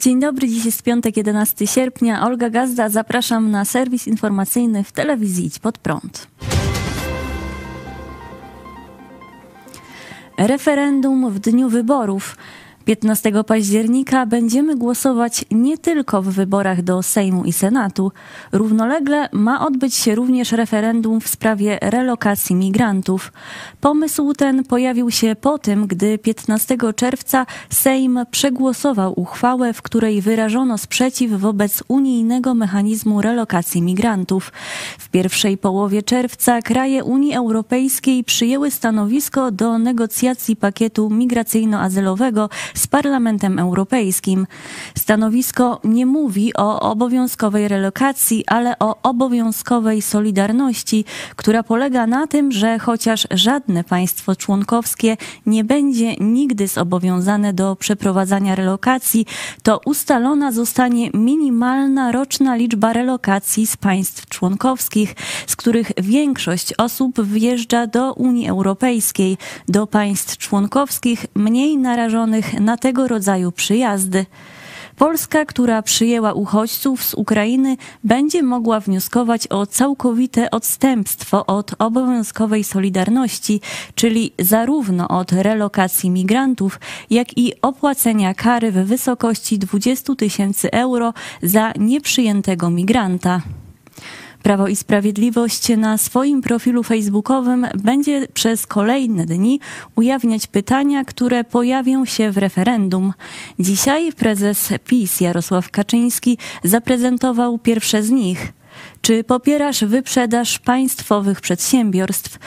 Dzień dobry, dziś jest piątek, 11 sierpnia. Olga Gazda, zapraszam na serwis informacyjny w telewizji Idź Pod Prąd. Referendum w dniu wyborów. 15 października będziemy głosować nie tylko w wyborach do Sejmu i Senatu. Równolegle ma odbyć się również referendum w sprawie relokacji migrantów. Pomysł ten pojawił się po tym, gdy 15 czerwca Sejm przegłosował uchwałę, w której wyrażono sprzeciw wobec unijnego mechanizmu relokacji migrantów. W pierwszej połowie czerwca kraje Unii Europejskiej przyjęły stanowisko do negocjacji pakietu migracyjno-azylowego z Parlamentem Europejskim. Stanowisko nie mówi o obowiązkowej relokacji, ale o obowiązkowej solidarności, która polega na tym, że chociaż żadne państwo członkowskie nie będzie nigdy zobowiązane do przeprowadzania relokacji, to ustalona zostanie minimalna roczna liczba relokacji z państw członkowskich, z których większość osób wjeżdża do Unii Europejskiej, do państw członkowskich mniej narażonych na tego rodzaju przyjazdy. Polska, która przyjęła uchodźców z Ukrainy, będzie mogła wnioskować o całkowite odstępstwo od obowiązkowej solidarności, czyli zarówno od relokacji migrantów, jak i opłacenia kary w wysokości 20 tysięcy euro za nieprzyjętego migranta. Prawo i Sprawiedliwość na swoim profilu facebookowym będzie przez kolejne dni ujawniać pytania, które pojawią się w referendum. Dzisiaj prezes PiS Jarosław Kaczyński zaprezentował pierwsze z nich. Czy popierasz wyprzedaż państwowych przedsiębiorstw?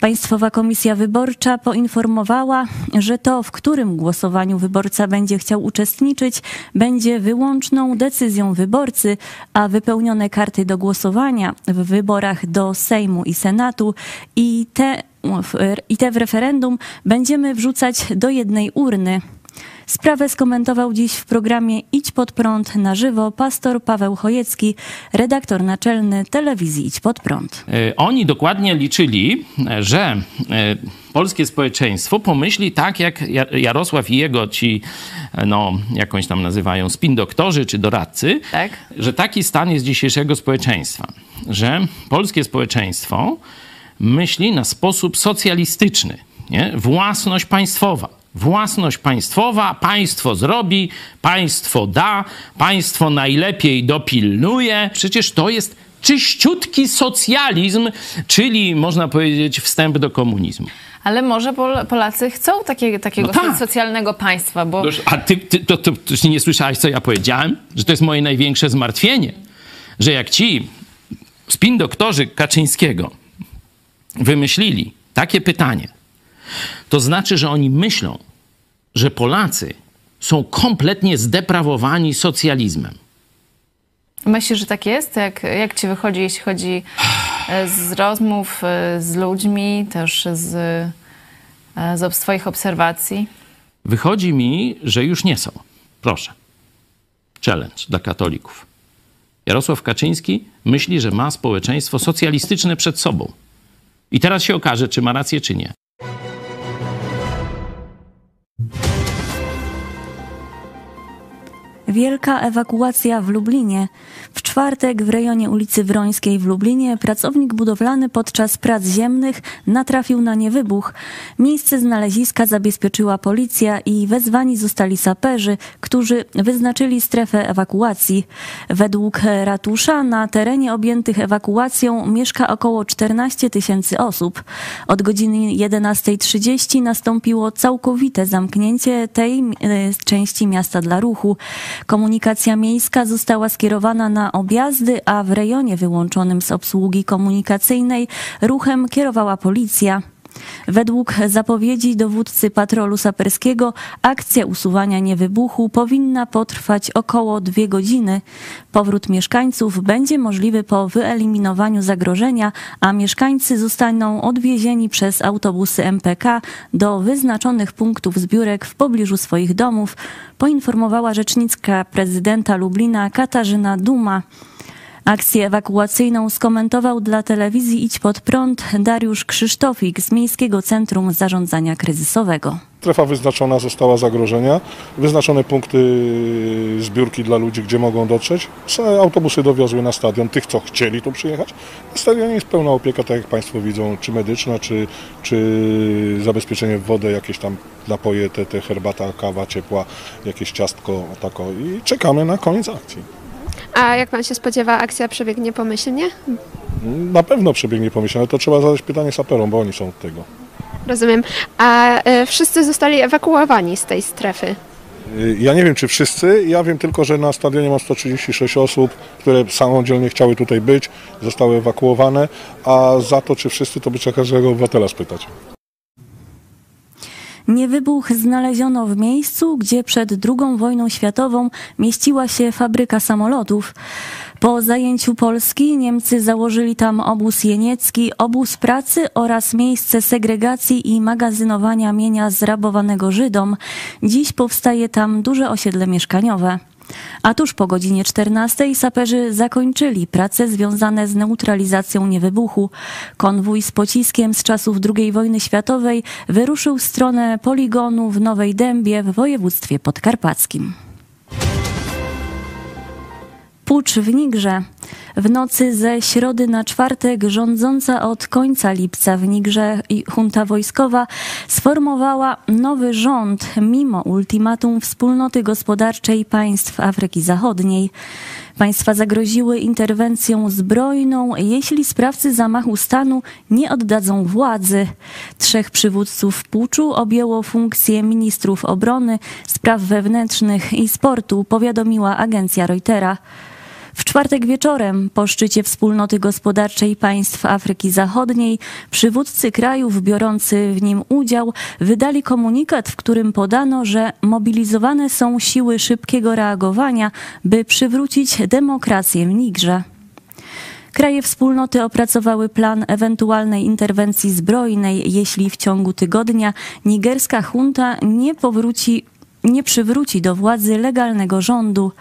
Państwowa Komisja Wyborcza poinformowała, że to, w którym głosowaniu wyborca będzie chciał uczestniczyć, będzie wyłączną decyzją wyborcy, a wypełnione karty do głosowania w wyborach do Sejmu i Senatu i te, i te w referendum będziemy wrzucać do jednej urny. Sprawę skomentował dziś w programie Idź pod prąd na żywo pastor Paweł Chojecki, redaktor naczelny telewizji Idź pod prąd. E, oni dokładnie liczyli, że e, polskie społeczeństwo pomyśli tak, jak Jarosław i jego ci, e, no, jakąś tam nazywają, spin doktorzy czy doradcy, tak. że taki stan jest dzisiejszego społeczeństwa, że polskie społeczeństwo myśli na sposób socjalistyczny, nie? własność państwowa Własność państwowa, państwo zrobi, państwo da, państwo najlepiej dopilnuje. Przecież to jest czyściutki socjalizm, czyli można powiedzieć wstęp do komunizmu. Ale może Polacy chcą takie, takiego no tak. socjalnego państwa, bo... A ty, ty to, to, to nie słyszałaś, co ja powiedziałem? Że to jest moje największe zmartwienie. Że jak ci spin doktorzy Kaczyńskiego wymyślili takie pytanie, to znaczy, że oni myślą, że Polacy są kompletnie zdeprawowani socjalizmem. Myślisz, że tak jest? Jak, jak ci wychodzi, jeśli chodzi e, z rozmów e, z ludźmi, też z, e, z Twoich obserwacji? Wychodzi mi, że już nie są. Proszę. Challenge dla katolików. Jarosław Kaczyński myśli, że ma społeczeństwo socjalistyczne przed sobą. I teraz się okaże, czy ma rację, czy nie. you. Wielka ewakuacja w Lublinie. W czwartek w rejonie ulicy Wrońskiej w Lublinie pracownik budowlany podczas prac ziemnych natrafił na niewybuch. Miejsce znaleziska zabezpieczyła policja i wezwani zostali saperzy, którzy wyznaczyli strefę ewakuacji. Według ratusza na terenie objętych ewakuacją mieszka około 14 tysięcy osób. Od godziny 11.30 nastąpiło całkowite zamknięcie tej e, części miasta dla ruchu. Komunikacja miejska została skierowana na objazdy, a w rejonie wyłączonym z obsługi komunikacyjnej ruchem kierowała policja. Według zapowiedzi dowódcy patrolu saperskiego akcja usuwania niewybuchu powinna potrwać około dwie godziny. Powrót mieszkańców będzie możliwy po wyeliminowaniu zagrożenia, a mieszkańcy zostaną odwiezieni przez autobusy MPK do wyznaczonych punktów zbiórek w pobliżu swoich domów, poinformowała rzecznicka prezydenta Lublina Katarzyna Duma. Akcję ewakuacyjną skomentował dla telewizji Idź Pod Prąd Dariusz Krzysztofik z Miejskiego Centrum Zarządzania Kryzysowego. Strefa wyznaczona została zagrożenia, wyznaczone punkty zbiórki dla ludzi, gdzie mogą dotrzeć. Autobusy dowiozły na stadion tych, co chcieli tu przyjechać. Na stadionie jest pełna opieka, tak jak Państwo widzą, czy medyczna, czy, czy zabezpieczenie w wodę, jakieś tam napoje, te, te herbata, kawa ciepła, jakieś ciastko, tako i czekamy na koniec akcji. A jak pan się spodziewa, akcja przebiegnie pomyślnie? Na pewno przebiegnie pomyślnie, ale to trzeba zadać pytanie saperom, bo oni są od tego. Rozumiem. A e, wszyscy zostali ewakuowani z tej strefy. Y, Ja nie wiem, czy wszyscy. Ja wiem tylko, że na stadionie mam 136 osób, które samodzielnie chciały tutaj być, zostały ewakuowane, a za to, czy wszyscy, to by trzeba każdego obywatela spytać. Niewybuch znaleziono w miejscu, gdzie przed II wojną światową mieściła się fabryka samolotów. Po zajęciu Polski Niemcy założyli tam obóz jeniecki, obóz pracy oraz miejsce segregacji i magazynowania mienia zrabowanego Żydom. Dziś powstaje tam duże osiedle mieszkaniowe. A tuż po godzinie 14 saperzy zakończyli prace związane z neutralizacją niewybuchu. Konwój z pociskiem z czasów II wojny światowej wyruszył w stronę poligonu w Nowej Dębie w województwie podkarpackim. Pucz w Nigrze. W nocy ze środy na czwartek rządząca od końca lipca w Nigrze junta wojskowa sformowała nowy rząd mimo ultimatum wspólnoty gospodarczej państw Afryki Zachodniej. Państwa zagroziły interwencją zbrojną, jeśli sprawcy zamachu stanu nie oddadzą władzy. Trzech przywódców puczu objęło funkcję ministrów obrony, spraw wewnętrznych i sportu, powiadomiła agencja Reutera. W czwartek wieczorem, po szczycie Wspólnoty Gospodarczej Państw Afryki Zachodniej, przywódcy krajów biorący w nim udział wydali komunikat, w którym podano, że mobilizowane są siły szybkiego reagowania, by przywrócić demokrację w Nigrze. Kraje wspólnoty opracowały plan ewentualnej interwencji zbrojnej, jeśli w ciągu tygodnia nigerska junta nie powróci nie przywróci do władzy legalnego rządu.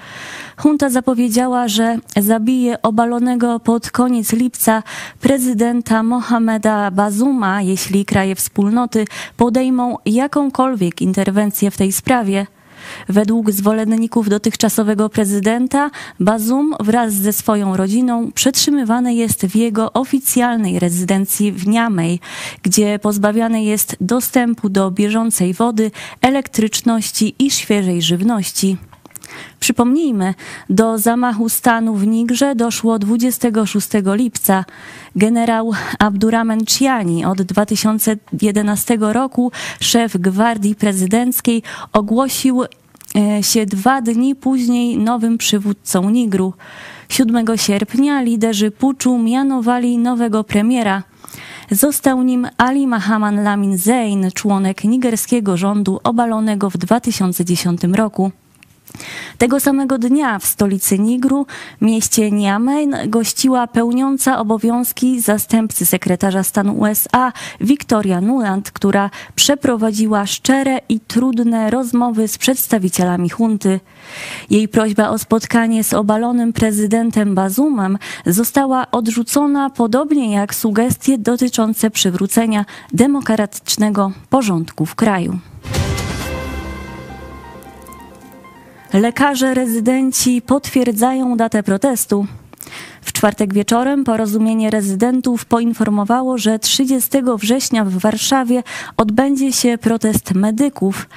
Junta zapowiedziała, że zabije obalonego pod koniec lipca prezydenta Mohameda Bazuma, jeśli kraje wspólnoty podejmą jakąkolwiek interwencję w tej sprawie. Według zwolenników dotychczasowego prezydenta, Bazum wraz ze swoją rodziną przetrzymywany jest w jego oficjalnej rezydencji w Niamey, gdzie pozbawiany jest dostępu do bieżącej wody, elektryczności i świeżej żywności. Przypomnijmy, do zamachu stanu w Nigrze doszło 26 lipca. Generał Abdurrahman Chiani od 2011 roku, szef gwardii prezydenckiej, ogłosił się dwa dni później nowym przywódcą Nigru. 7 sierpnia liderzy puczu mianowali nowego premiera. Został nim Ali Mahaman Lamin Zein, członek nigerskiego rządu obalonego w 2010 roku. Tego samego dnia w stolicy Nigru, mieście Niamey, gościła pełniąca obowiązki zastępcy sekretarza stanu USA Victoria Nuland, która przeprowadziła szczere i trudne rozmowy z przedstawicielami hunty. Jej prośba o spotkanie z obalonym prezydentem Bazumem została odrzucona, podobnie jak sugestie dotyczące przywrócenia demokratycznego porządku w kraju. Lekarze rezydenci potwierdzają datę protestu. W czwartek wieczorem porozumienie rezydentów poinformowało, że 30 września w Warszawie odbędzie się protest medyków.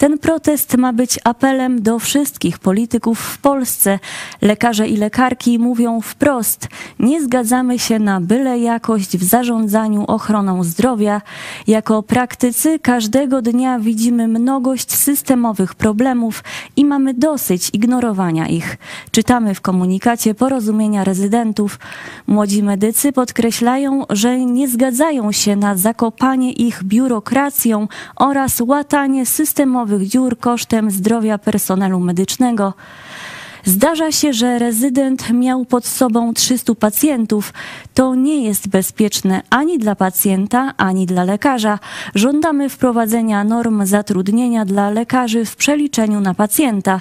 Ten protest ma być apelem do wszystkich polityków w Polsce. Lekarze i lekarki mówią wprost: nie zgadzamy się na byle jakość w zarządzaniu ochroną zdrowia. Jako praktycy każdego dnia widzimy mnogość systemowych problemów i mamy dosyć ignorowania ich. Czytamy w komunikacie porozumienia rezydentów. Młodzi medycy podkreślają, że nie zgadzają się na zakopanie ich biurokracją oraz łatanie systemowych dziur kosztem zdrowia personelu medycznego. Zdarza się, że rezydent miał pod sobą 300 pacjentów. To nie jest bezpieczne ani dla pacjenta, ani dla lekarza. Żądamy wprowadzenia norm zatrudnienia dla lekarzy w przeliczeniu na pacjenta.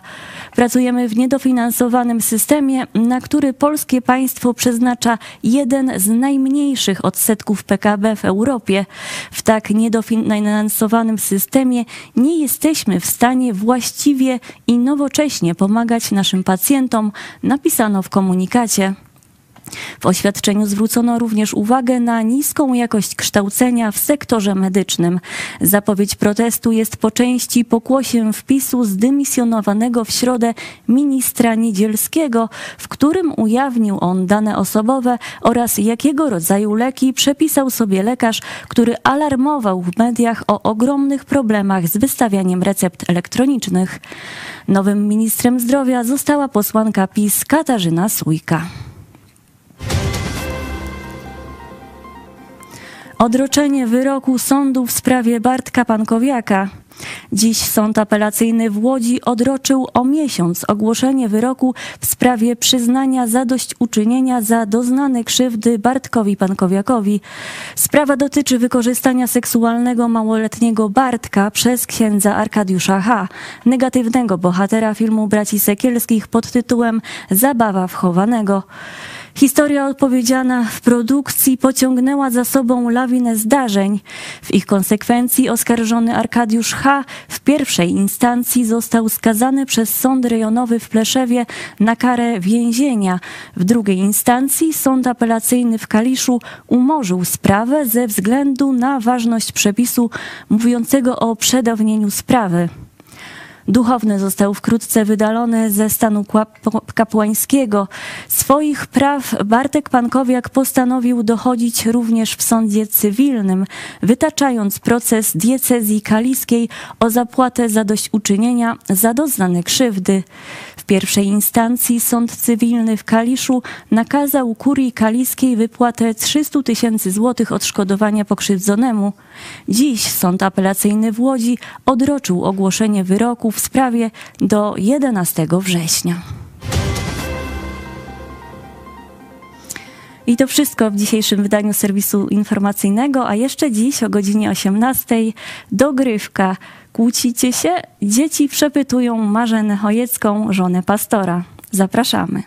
Pracujemy w niedofinansowanym systemie, na który polskie państwo przeznacza jeden z najmniejszych odsetków PKB w Europie. W tak niedofinansowanym systemie nie jesteśmy w stanie właściwie i nowocześnie pomagać naszym pacjentom, napisano w komunikacie. W oświadczeniu zwrócono również uwagę na niską jakość kształcenia w sektorze medycznym. Zapowiedź protestu jest po części pokłosiem wpisu zdymisjonowanego w środę ministra Niedzielskiego, w którym ujawnił on dane osobowe oraz jakiego rodzaju leki przepisał sobie lekarz, który alarmował w mediach o ogromnych problemach z wystawianiem recept elektronicznych. Nowym ministrem zdrowia została posłanka PiS Katarzyna Sójka. Odroczenie wyroku sądu w sprawie Bartka Pankowiaka. Dziś sąd apelacyjny w Łodzi odroczył o miesiąc ogłoszenie wyroku w sprawie przyznania zadośćuczynienia za doznane krzywdy Bartkowi Pankowiakowi. Sprawa dotyczy wykorzystania seksualnego małoletniego Bartka przez księdza Arkadiusza H., negatywnego bohatera filmu Braci Sekielskich pod tytułem Zabawa wchowanego. Historia odpowiedziana w produkcji pociągnęła za sobą lawinę zdarzeń. W ich konsekwencji oskarżony Arkadiusz H. w pierwszej instancji został skazany przez sąd rejonowy w Pleszewie na karę więzienia. W drugiej instancji sąd apelacyjny w Kaliszu umorzył sprawę ze względu na ważność przepisu mówiącego o przedawnieniu sprawy. Duchowny został wkrótce wydalony ze stanu kapłańskiego. Swoich praw Bartek Pankowiak postanowił dochodzić również w sądzie cywilnym, wytaczając proces diecezji kaliskiej o zapłatę zadośćuczynienia za doznane krzywdy. Pierwszej instancji sąd cywilny w Kaliszu nakazał kurii kaliskiej wypłatę 300 tysięcy złotych odszkodowania pokrzywdzonemu. Dziś sąd apelacyjny w Łodzi odroczył ogłoszenie wyroku w sprawie do 11 września. I to wszystko w dzisiejszym wydaniu serwisu informacyjnego, a jeszcze dziś o godzinie 18 dogrywka. Kłócicie się? Dzieci przepytują Marzenę Chojecką, żonę pastora. Zapraszamy.